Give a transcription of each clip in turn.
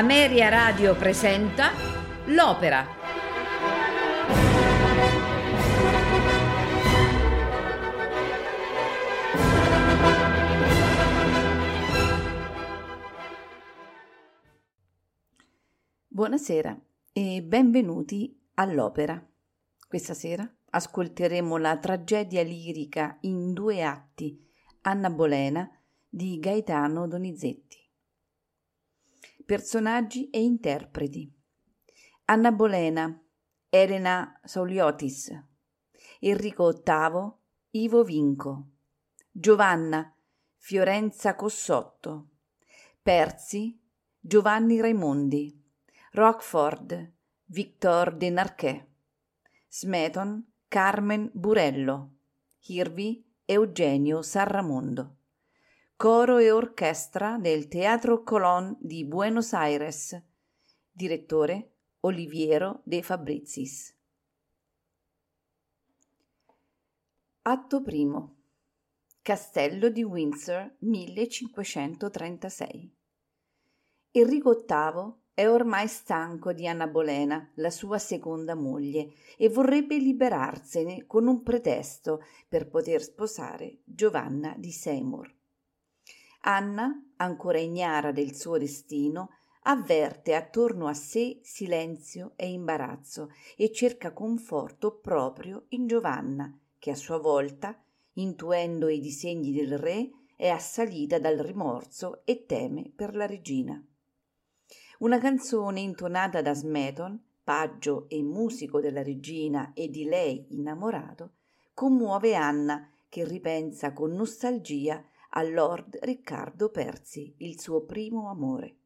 Ameria Radio presenta L'Opera. Buonasera e benvenuti all'Opera. Questa sera ascolteremo la tragedia lirica in due atti Anna Bolena di Gaetano Donizetti. Personaggi e interpreti. Anna Bolena, Elena Sauliotis, Enrico VIII, Ivo Vinco, Giovanna, Fiorenza Cossotto, Persi, Giovanni Raimondi, Rockford, Victor de Narquet, Smeton, Carmen Burello, Hirvi, Eugenio Sarramondo coro e orchestra del Teatro Colón di Buenos Aires. Direttore Oliviero De Fabrizis. Atto primo. Castello di Windsor 1536. Enrico VIII è ormai stanco di Anna Bolena, la sua seconda moglie, e vorrebbe liberarsene con un pretesto per poter sposare Giovanna di Seymour. Anna, ancora ignara del suo destino, avverte attorno a sé silenzio e imbarazzo e cerca conforto proprio in Giovanna, che a sua volta, intuendo i disegni del re, è assalita dal rimorso e teme per la regina. Una canzone intonata da Smeton, paggio e musico della regina e di lei innamorato, commuove Anna, che ripensa con nostalgia a Lord Riccardo Perzi, il suo primo amore.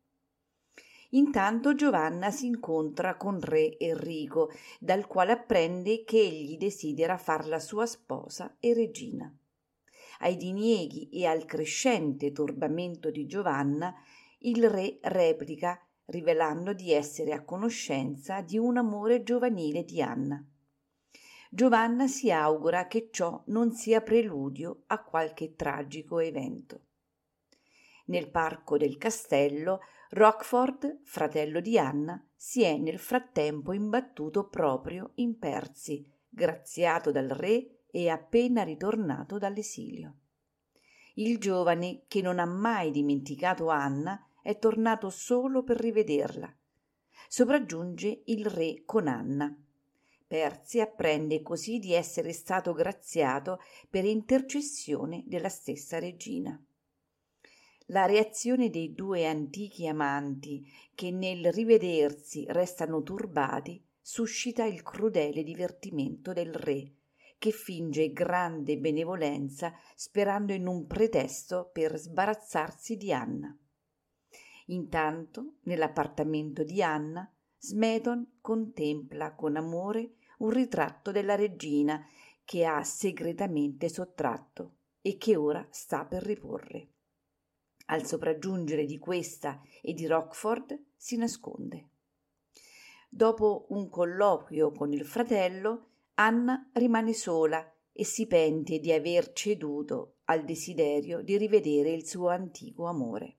Intanto Giovanna si incontra con re Enrico, dal quale apprende che egli desidera farla sua sposa e regina. Ai dinieghi e al crescente turbamento di Giovanna, il re replica, rivelando di essere a conoscenza di un amore giovanile di Anna. Giovanna si augura che ciò non sia preludio a qualche tragico evento. Nel parco del castello, Rockford, fratello di Anna, si è nel frattempo imbattuto proprio in Persi, graziato dal re e appena ritornato dall'esilio. Il giovane, che non ha mai dimenticato Anna, è tornato solo per rivederla. Sopraggiunge il re con Anna Persi apprende così di essere stato graziato per intercessione della stessa regina. La reazione dei due antichi amanti, che nel rivedersi restano turbati, suscita il crudele divertimento del re, che finge grande benevolenza sperando in un pretesto per sbarazzarsi di Anna. Intanto, nell'appartamento di Anna, Smeton contempla con amore un ritratto della regina che ha segretamente sottratto e che ora sta per riporre. Al sopraggiungere di questa e di Rockford si nasconde. Dopo un colloquio con il fratello, Anna rimane sola e si pente di aver ceduto al desiderio di rivedere il suo antico amore.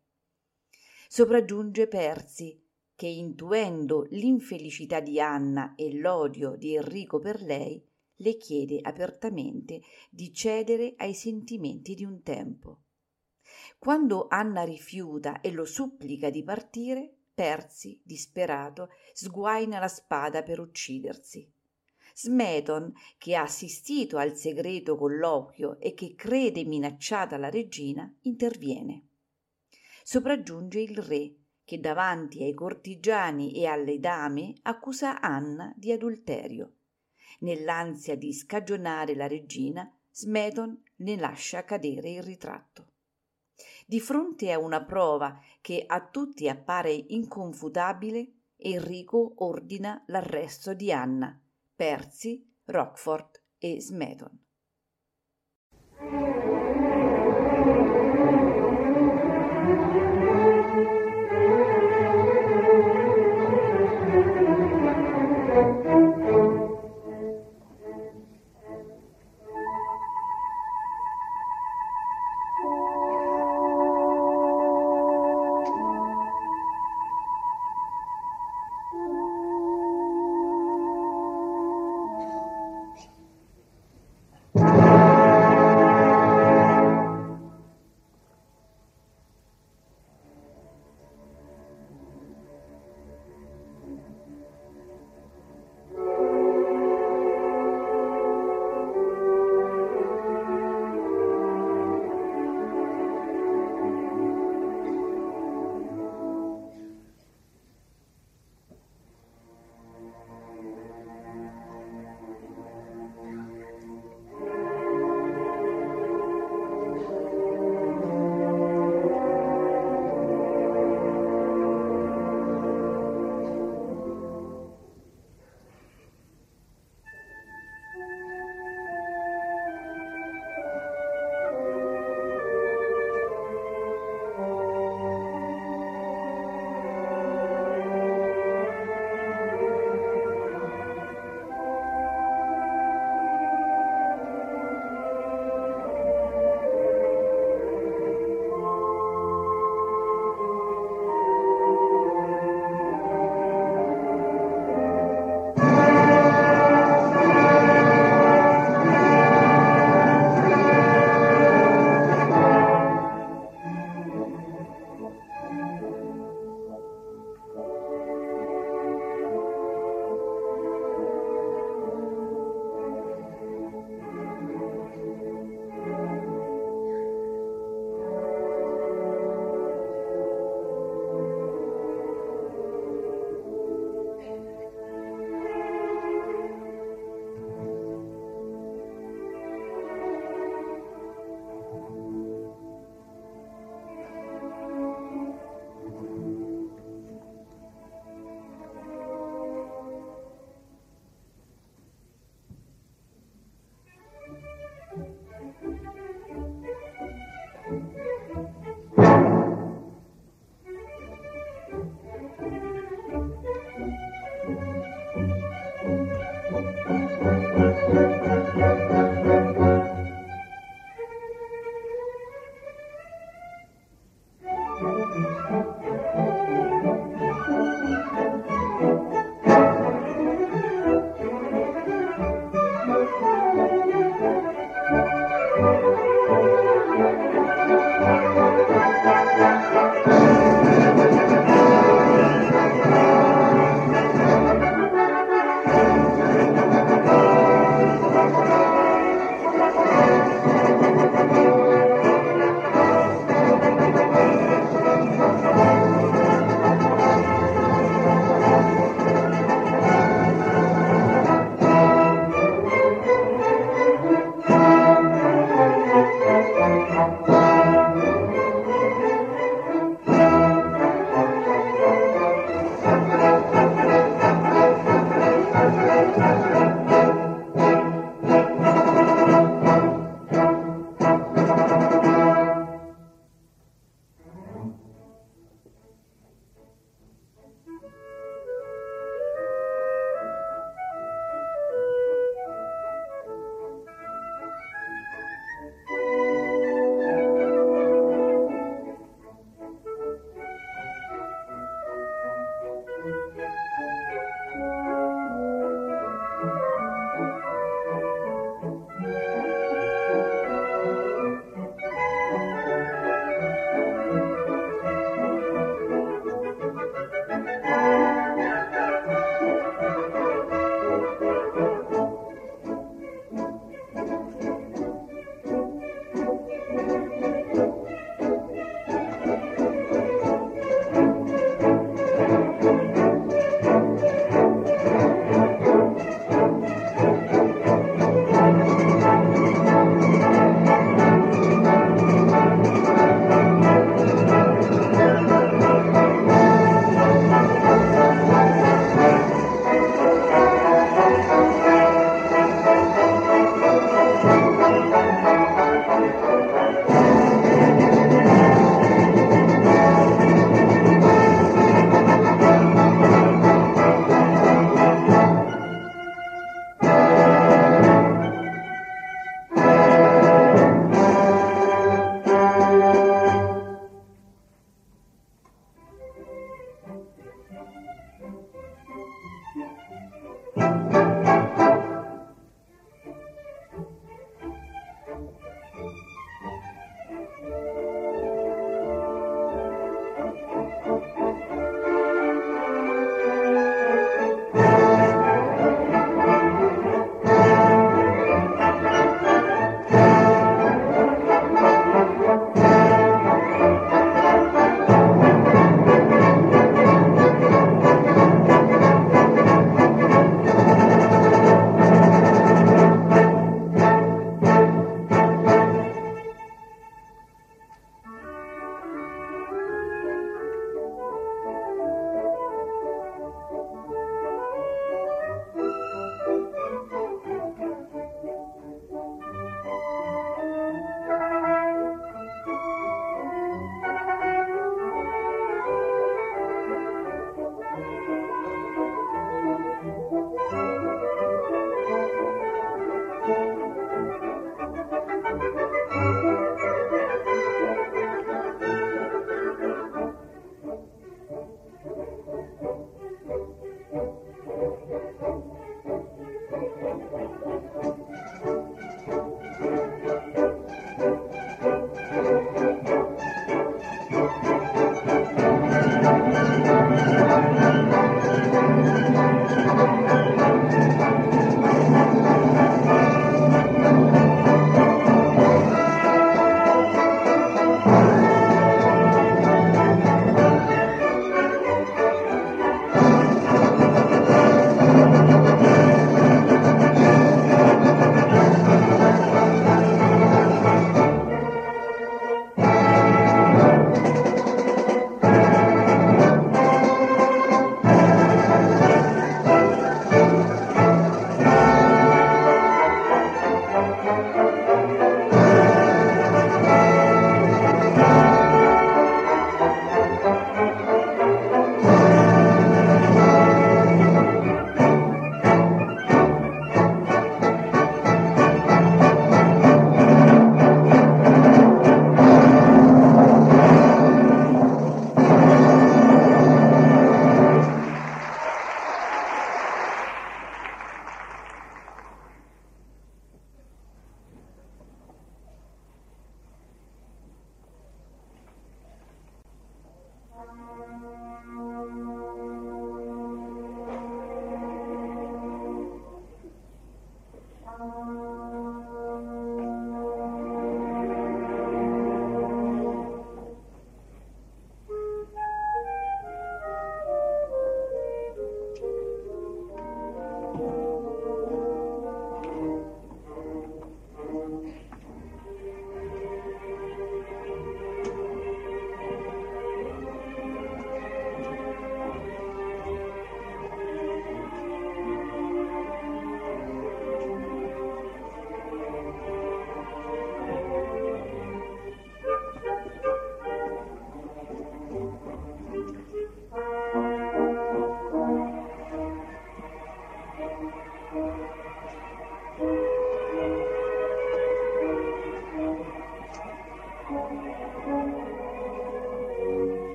Sopraggiunge Persi, che intuendo l'infelicità di Anna e l'odio di Enrico per lei, le chiede apertamente di cedere ai sentimenti di un tempo. Quando Anna rifiuta e lo supplica di partire, Persi, disperato, sguaina la spada per uccidersi. Smeton, che ha assistito al segreto colloquio e che crede minacciata la regina, interviene. Sopraggiunge il re, che davanti ai cortigiani e alle dame accusa Anna di adulterio. Nell'ansia di scagionare la regina, Smeton ne lascia cadere il ritratto. Di fronte a una prova che a tutti appare inconfutabile, Enrico ordina l'arresto di Anna, Percy, Rockford e Smeton.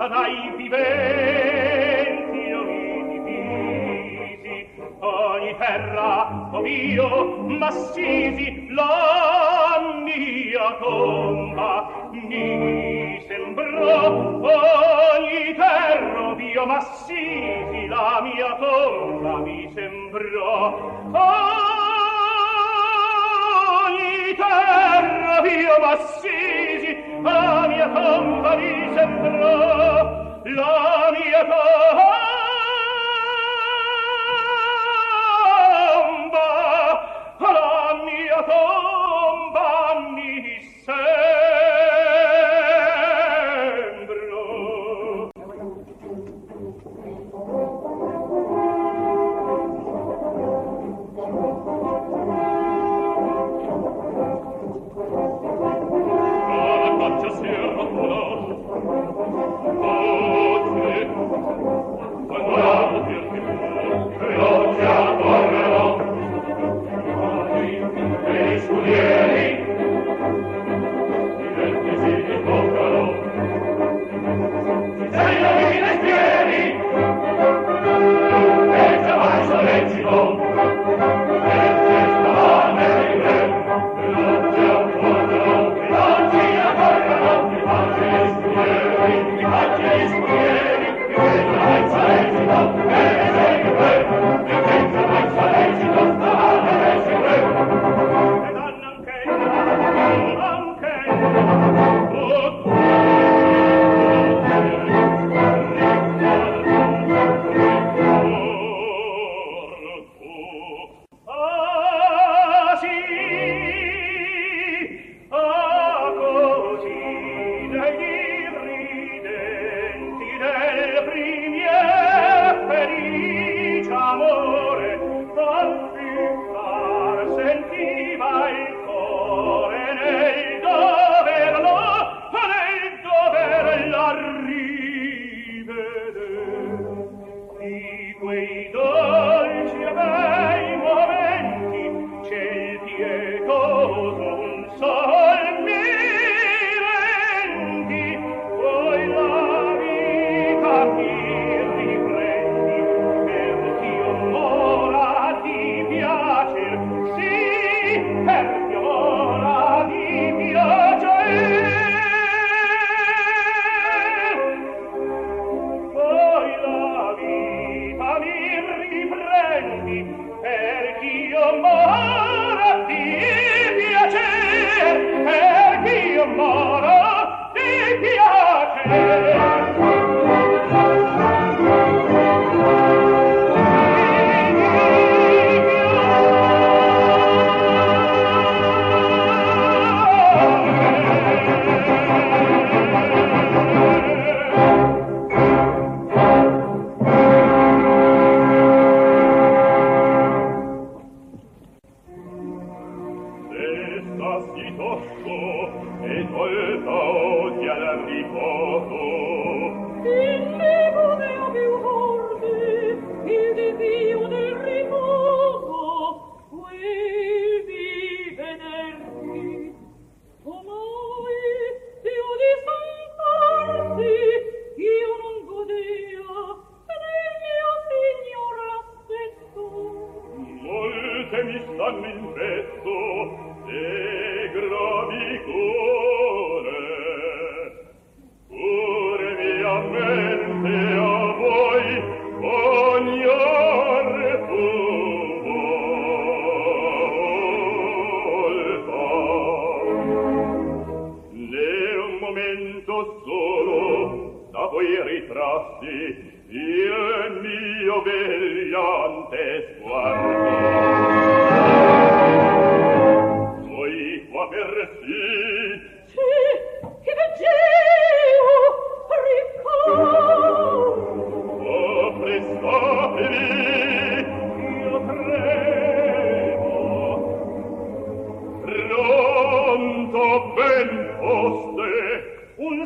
fatta dai viventi oh, ogni divisi ogni terra oh, o mio massisi la mia tomba mi sembrò ogni terra oh, mio massisi la mia tomba mi sembrò ogni terra mio massisi la mia tomba vi sembrò la mia tomba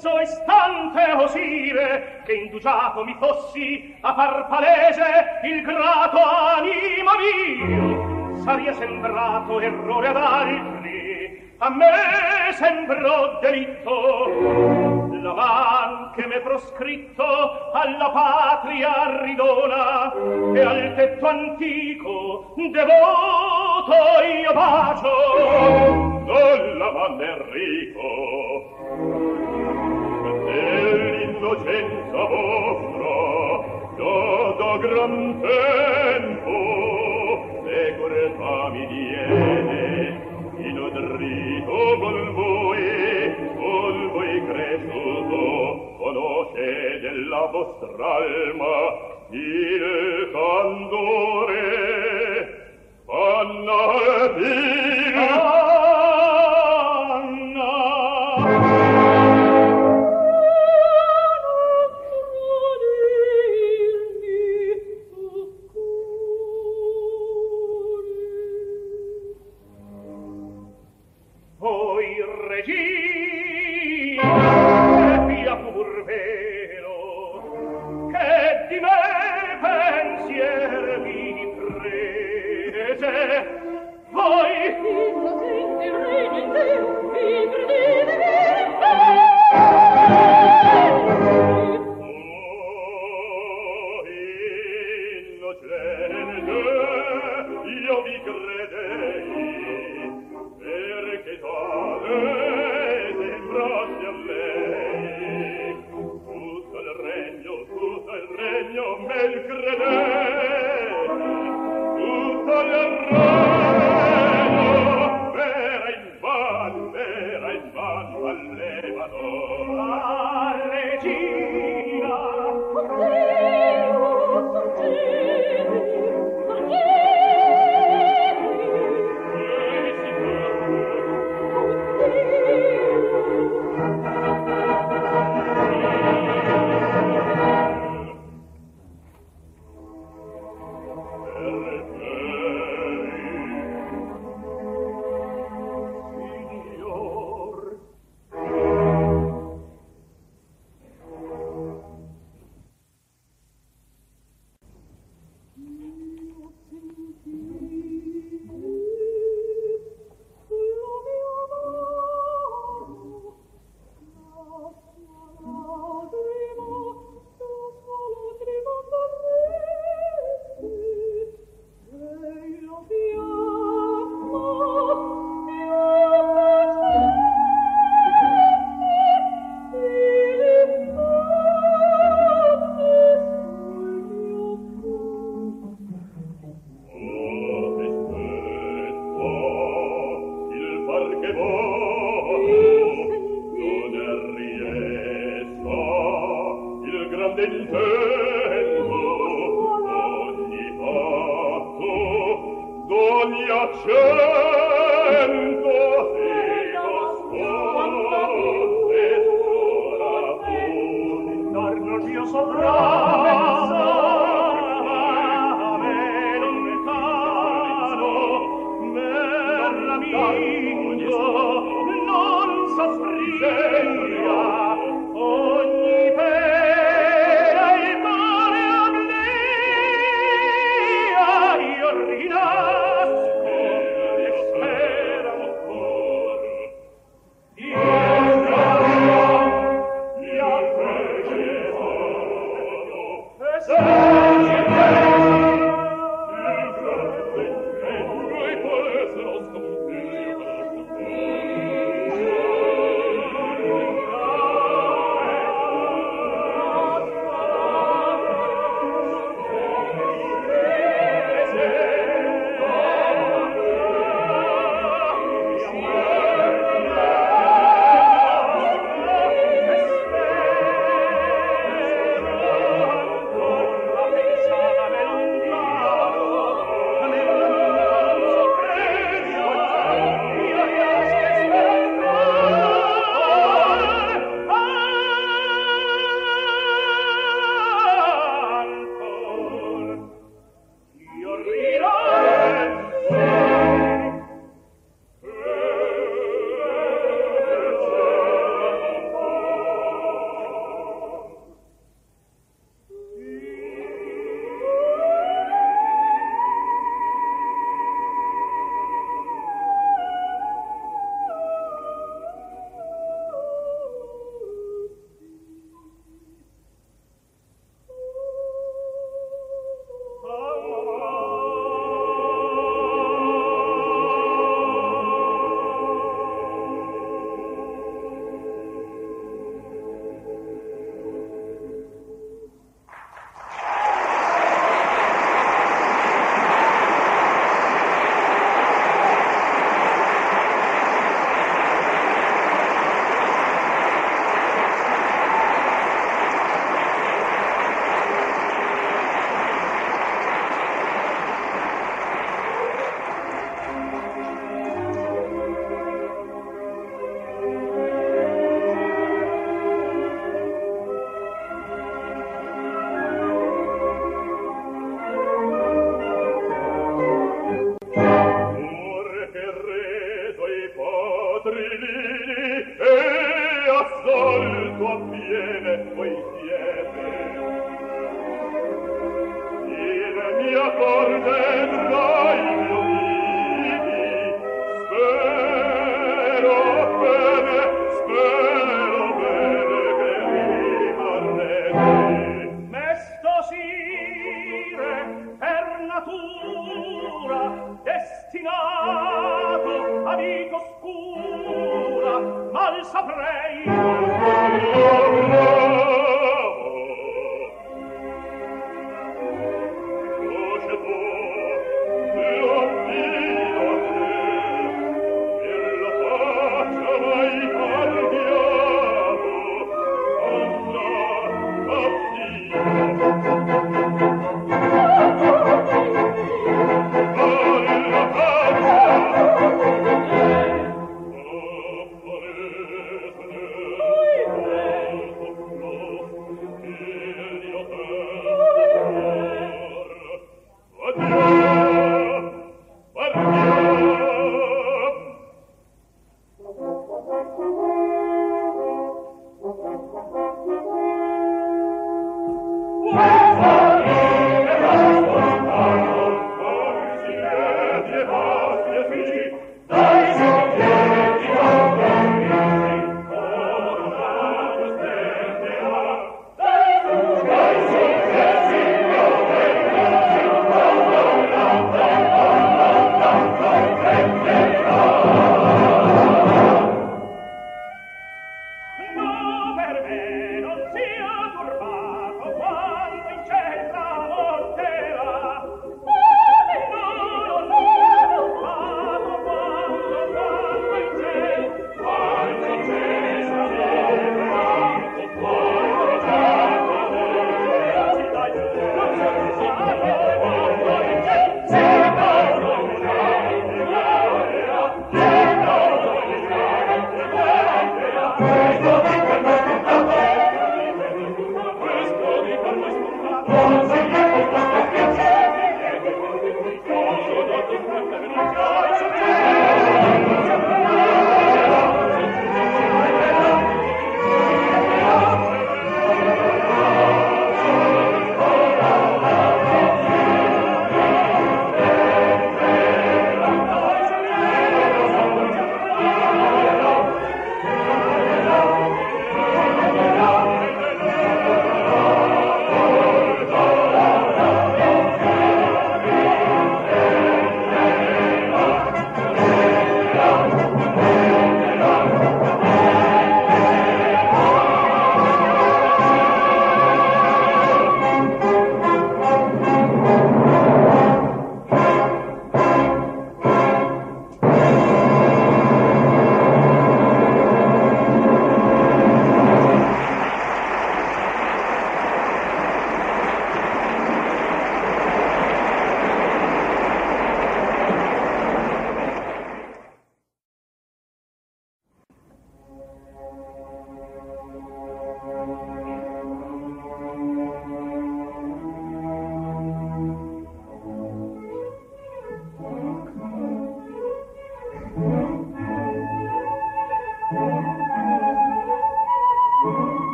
so istante osire che indugiato mi fossi a far palese il grato animo mio. Saria sembrato errore ad altri a me sembrò delitto. La che m'è proscritto alla patria ridona e al tetto antico devoto io bacio. Della man Enrico innocenza vostra io da gran tempo secureta mi diede inodrito con voi con voi cresciuto conosce della vostra alma il candore Anna Pina!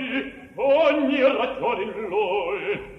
oggi ogni ragione in lui.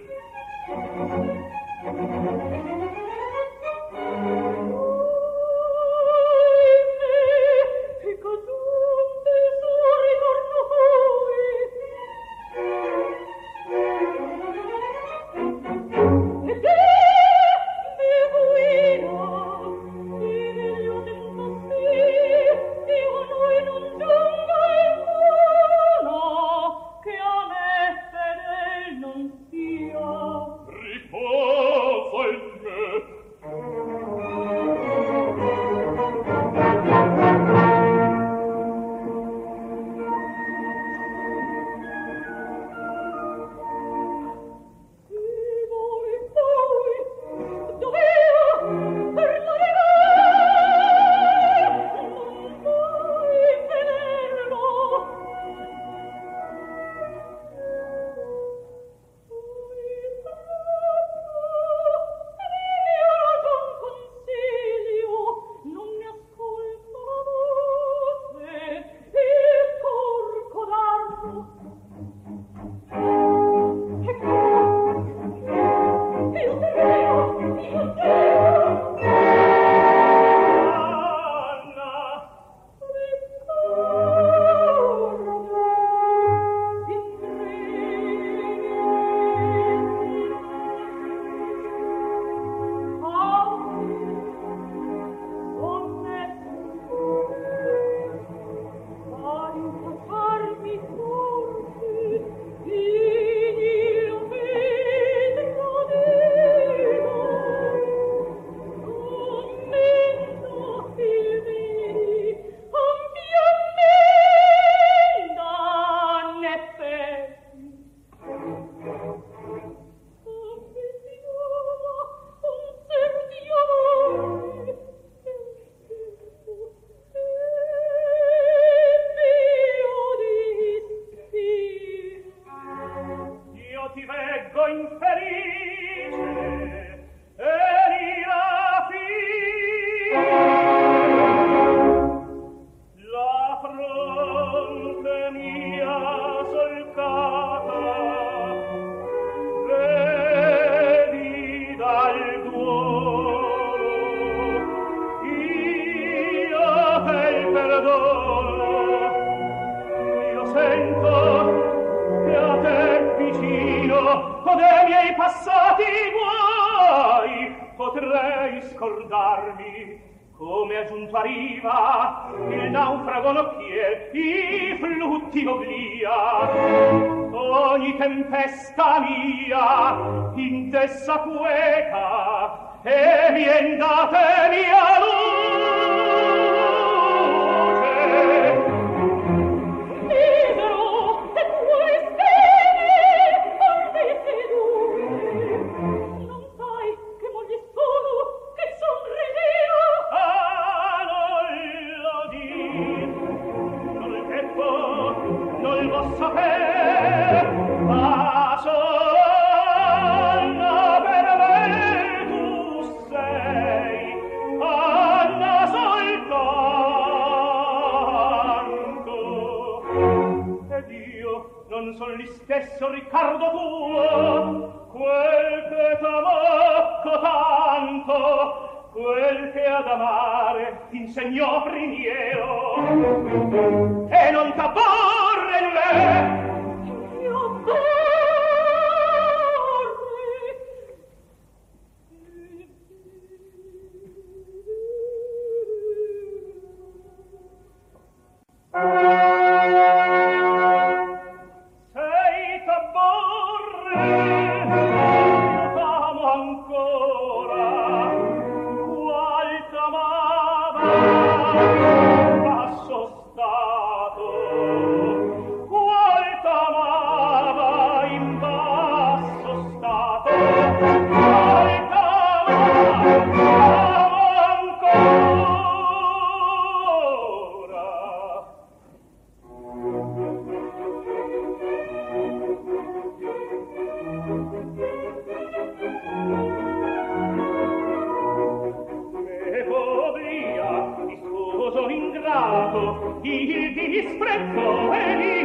freddo e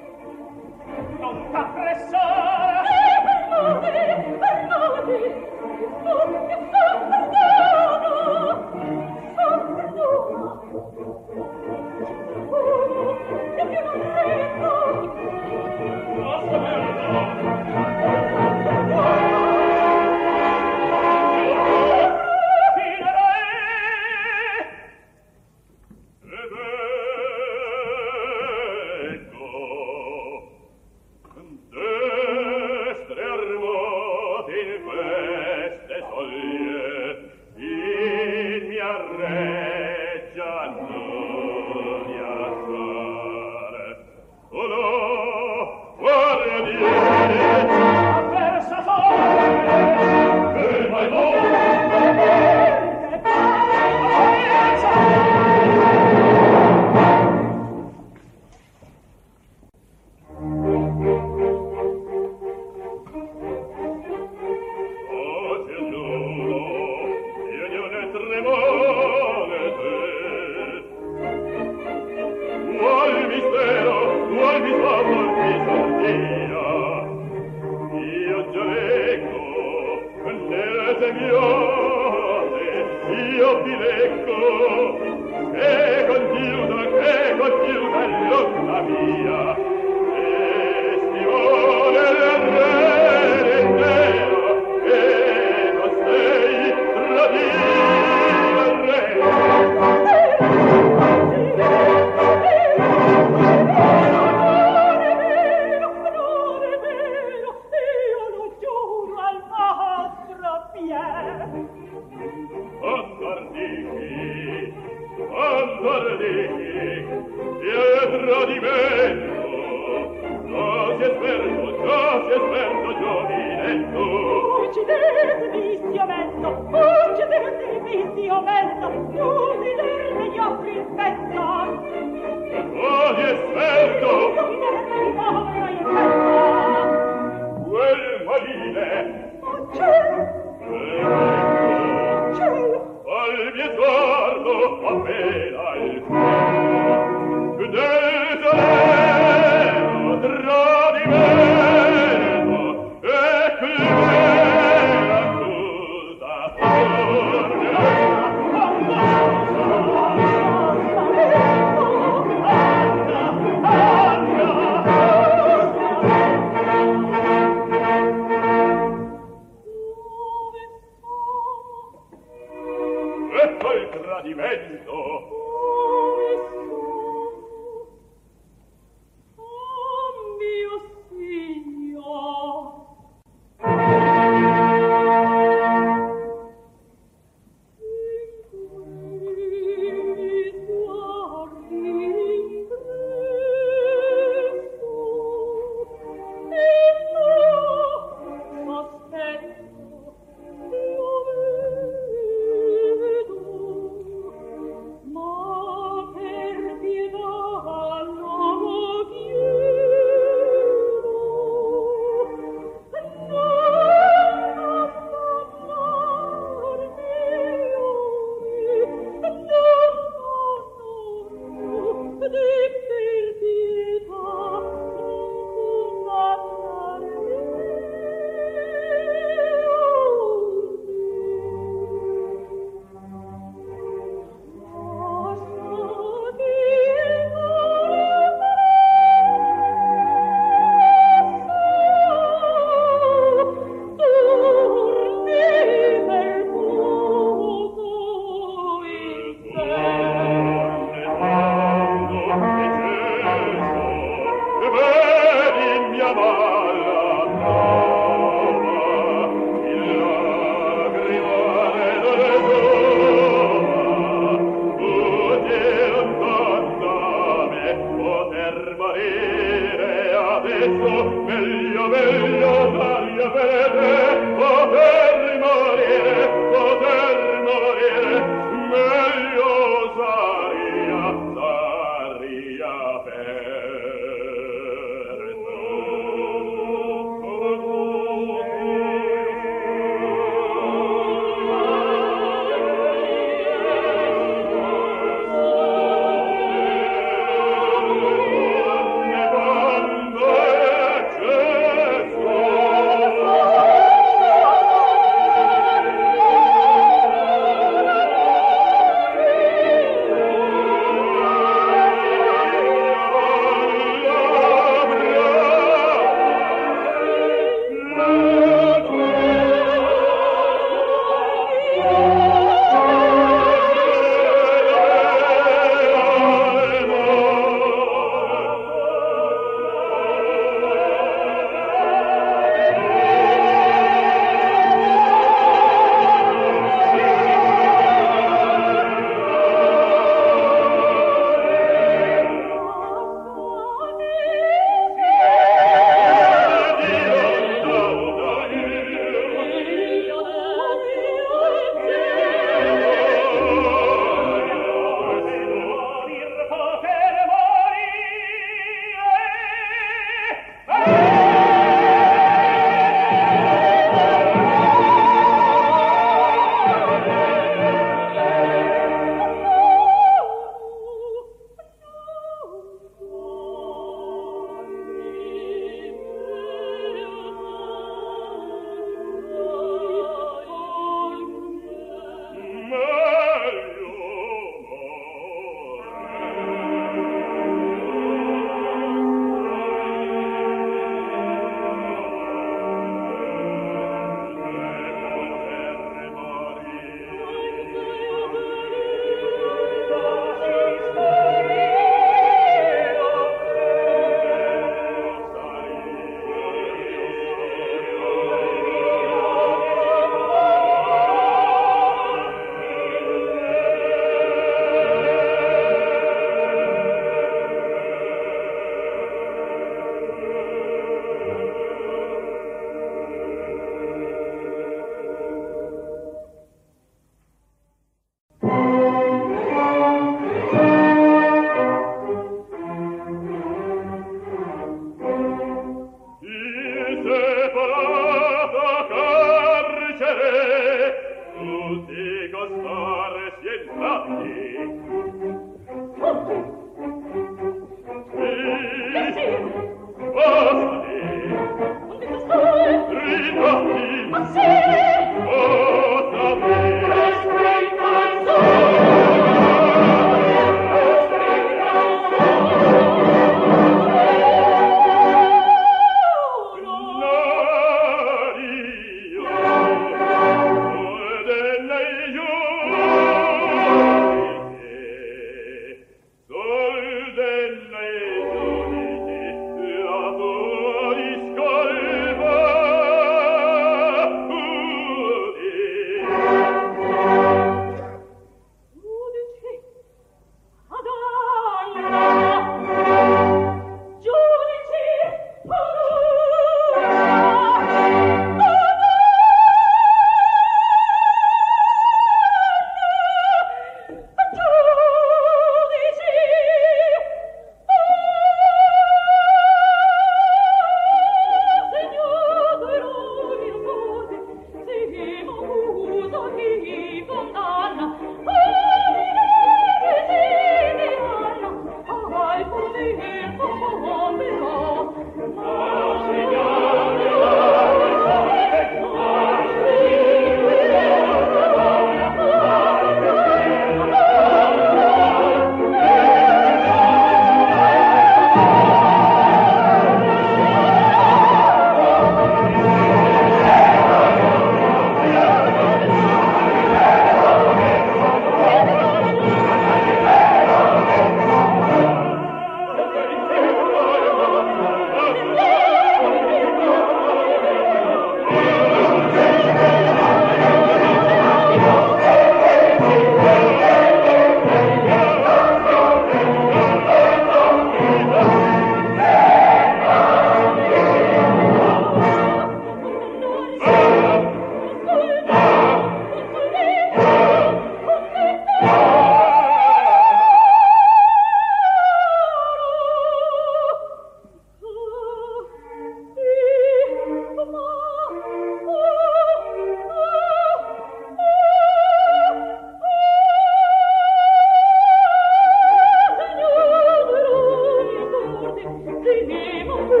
Ti nemo tu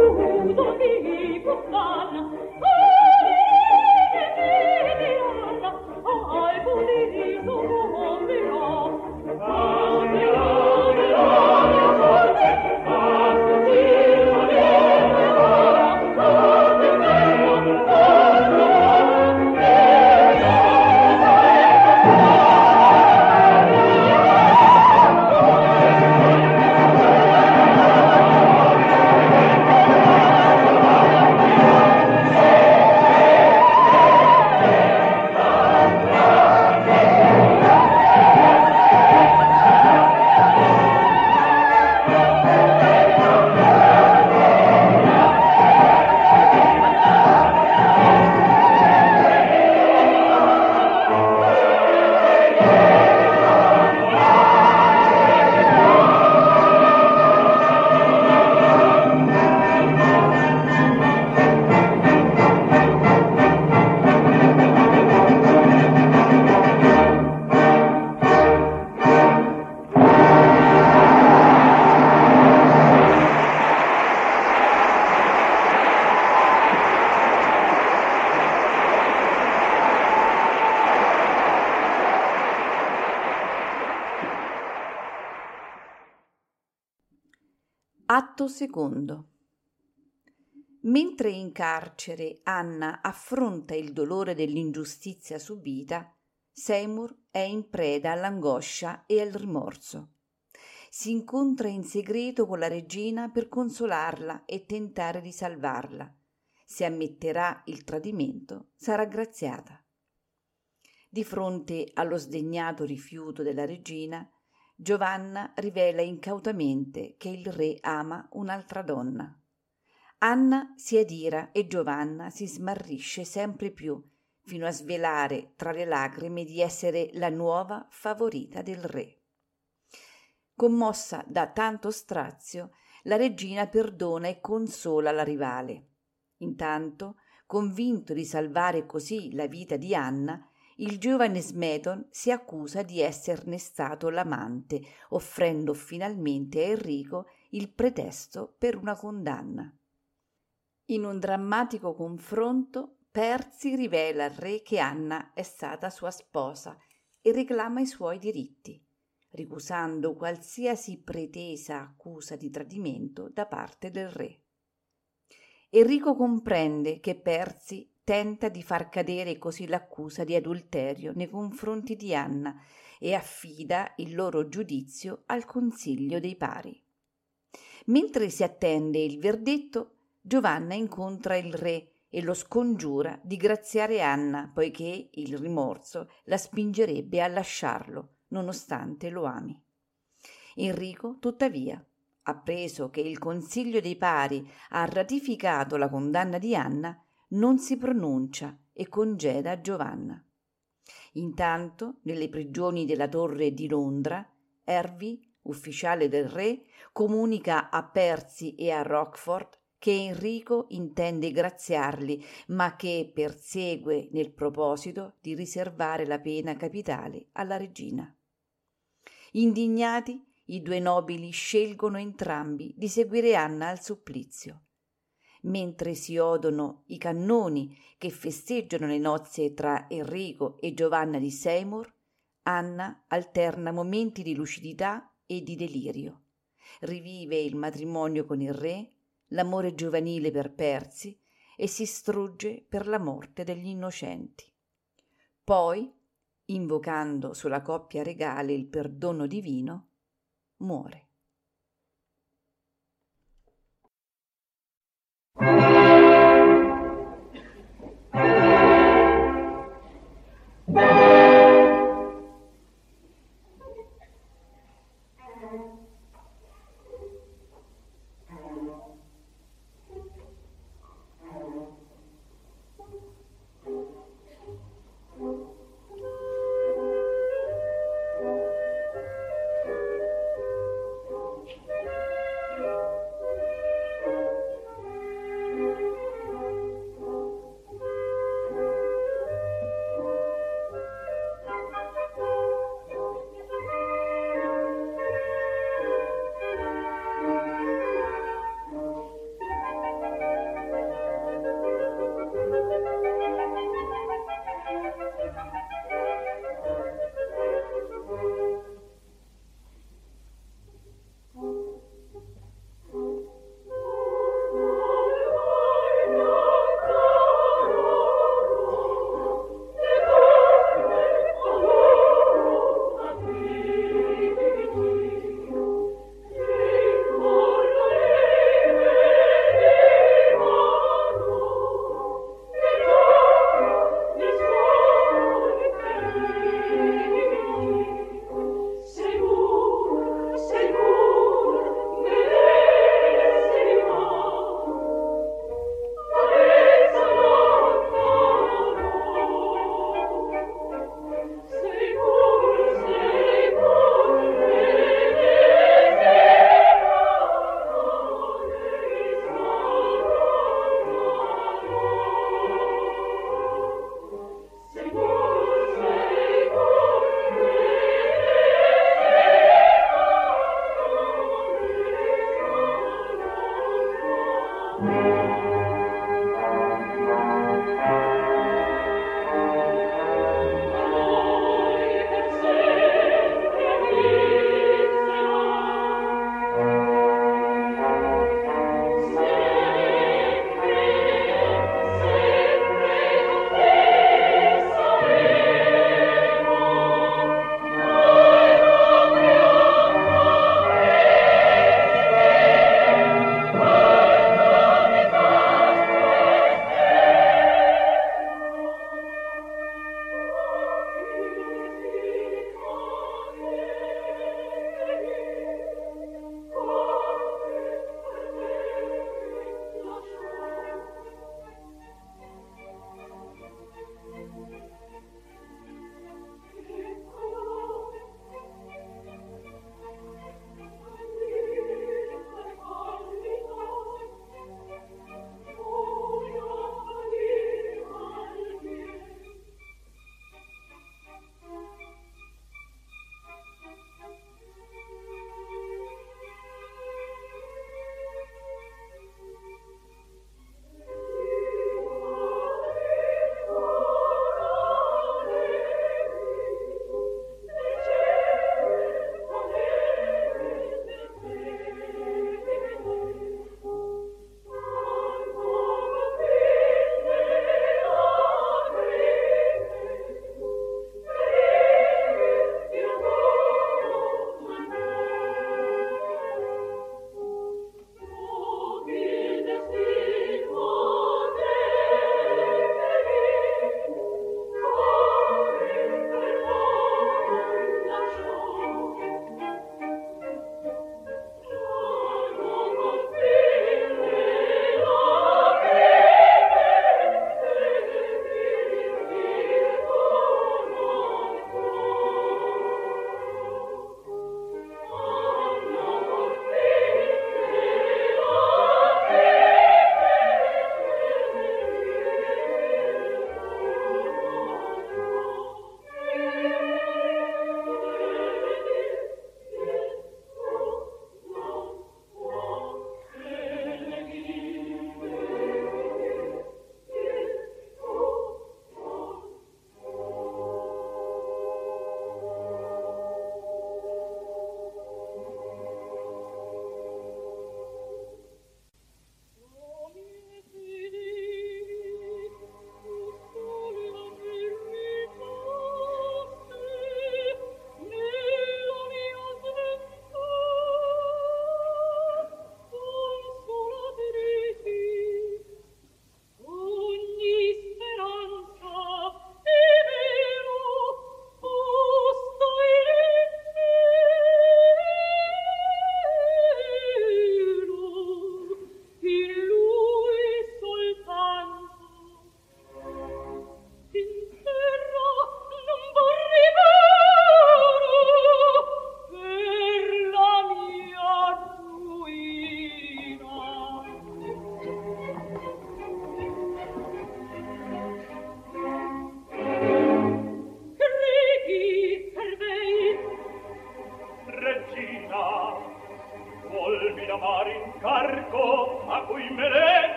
do mi portana, Atto secondo. Mentre in carcere Anna affronta il dolore dell'ingiustizia subita, Seymour è in preda all'angoscia e al rimorso. Si incontra in segreto con la regina per consolarla e tentare di salvarla. Se ammetterà il tradimento, sarà graziata. Di fronte allo sdegnato rifiuto della regina, Giovanna rivela incautamente che il re ama un'altra donna. Anna si adira e Giovanna si smarrisce sempre più, fino a svelare tra le lacrime di essere la nuova favorita del re. Commossa da tanto strazio, la regina perdona e consola la rivale. Intanto, convinto di salvare così la vita di Anna, il giovane Smeton si accusa di esserne stato l'amante, offrendo finalmente a Enrico il pretesto per una condanna. In un drammatico confronto, Persi rivela al re che Anna è stata sua sposa e reclama i suoi diritti, ricusando qualsiasi pretesa accusa di tradimento da parte del re. Enrico comprende che Persi tenta di far cadere così l'accusa di adulterio nei confronti di Anna e affida il loro giudizio al Consiglio dei pari. Mentre si attende il verdetto, Giovanna incontra il re e lo scongiura di graziare Anna, poiché il rimorso la spingerebbe a lasciarlo, nonostante lo ami. Enrico, tuttavia, appreso che il Consiglio dei pari ha ratificato la condanna di Anna, non si pronuncia e congeda Giovanna. Intanto, nelle prigioni della torre di Londra, Hervey, ufficiale del re, comunica a Percy e a Rockford che Enrico intende graziarli, ma che persegue nel proposito di riservare la pena capitale alla regina. Indignati, i due nobili scelgono entrambi di seguire Anna al supplizio. Mentre si odono i cannoni che festeggiano le nozze tra Enrico e Giovanna di Seymour, Anna alterna momenti di lucidità e di delirio. Rivive il matrimonio con il re l'amore giovanile per Persi e si strugge per la morte degli innocenti. Poi, invocando sulla coppia regale il perdono divino, muore.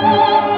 Música